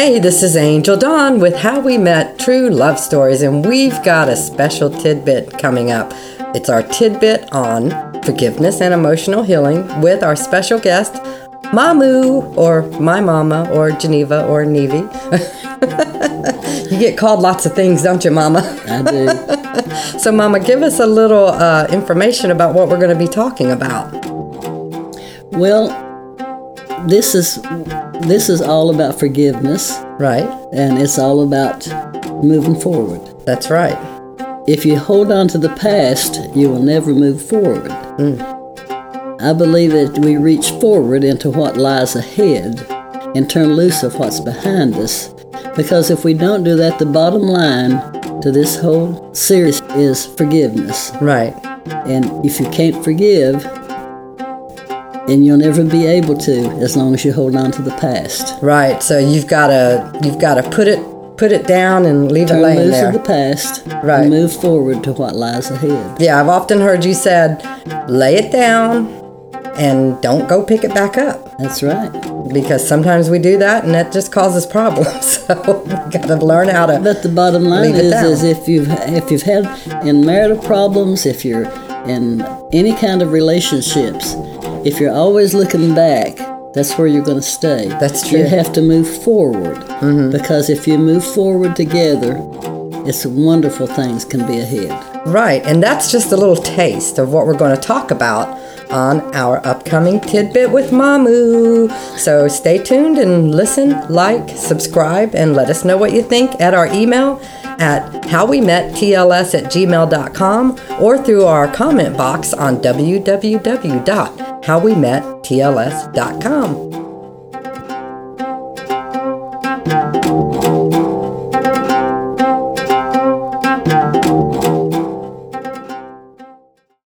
Hey, this is Angel Dawn with How We Met True Love Stories, and we've got a special tidbit coming up. It's our tidbit on forgiveness and emotional healing with our special guest, Mamu, or my mama, or Geneva, or Nevi. you get called lots of things, don't you, Mama? I do. So, Mama, give us a little uh, information about what we're going to be talking about. Well, this is this is all about forgiveness, Right? and it's all about moving forward. That's right. If you hold on to the past, you will never move forward. Mm. I believe that we reach forward into what lies ahead and turn loose of what's behind us. Because if we don't do that, the bottom line to this whole series is forgiveness. Right. And if you can't forgive, then you'll never be able to as long as you hold on to the past. Right. So you've got to you've got to put it put it down and leave it Turn laying loose there. of the past Right. and move forward to what lies ahead. Yeah, I've often heard you said, lay it down and don't go pick it back up That's right. because sometimes we do that and that just causes problems. So we got to learn how to. But the bottom line it is, is if you've if you've had in marital problems, if you're in any kind of relationships, if you're always looking back, that's where you're going to stay. That's true. Mm-hmm. You have to move forward because if you move forward together, it's wonderful things can be ahead. Right, and that's just a little taste of what we're going to talk about on our upcoming tidbit with Mamu. So stay tuned and listen, like, subscribe, and let us know what you think at our email at howwemettls at gmail.com or through our comment box on www.howwemettls.com.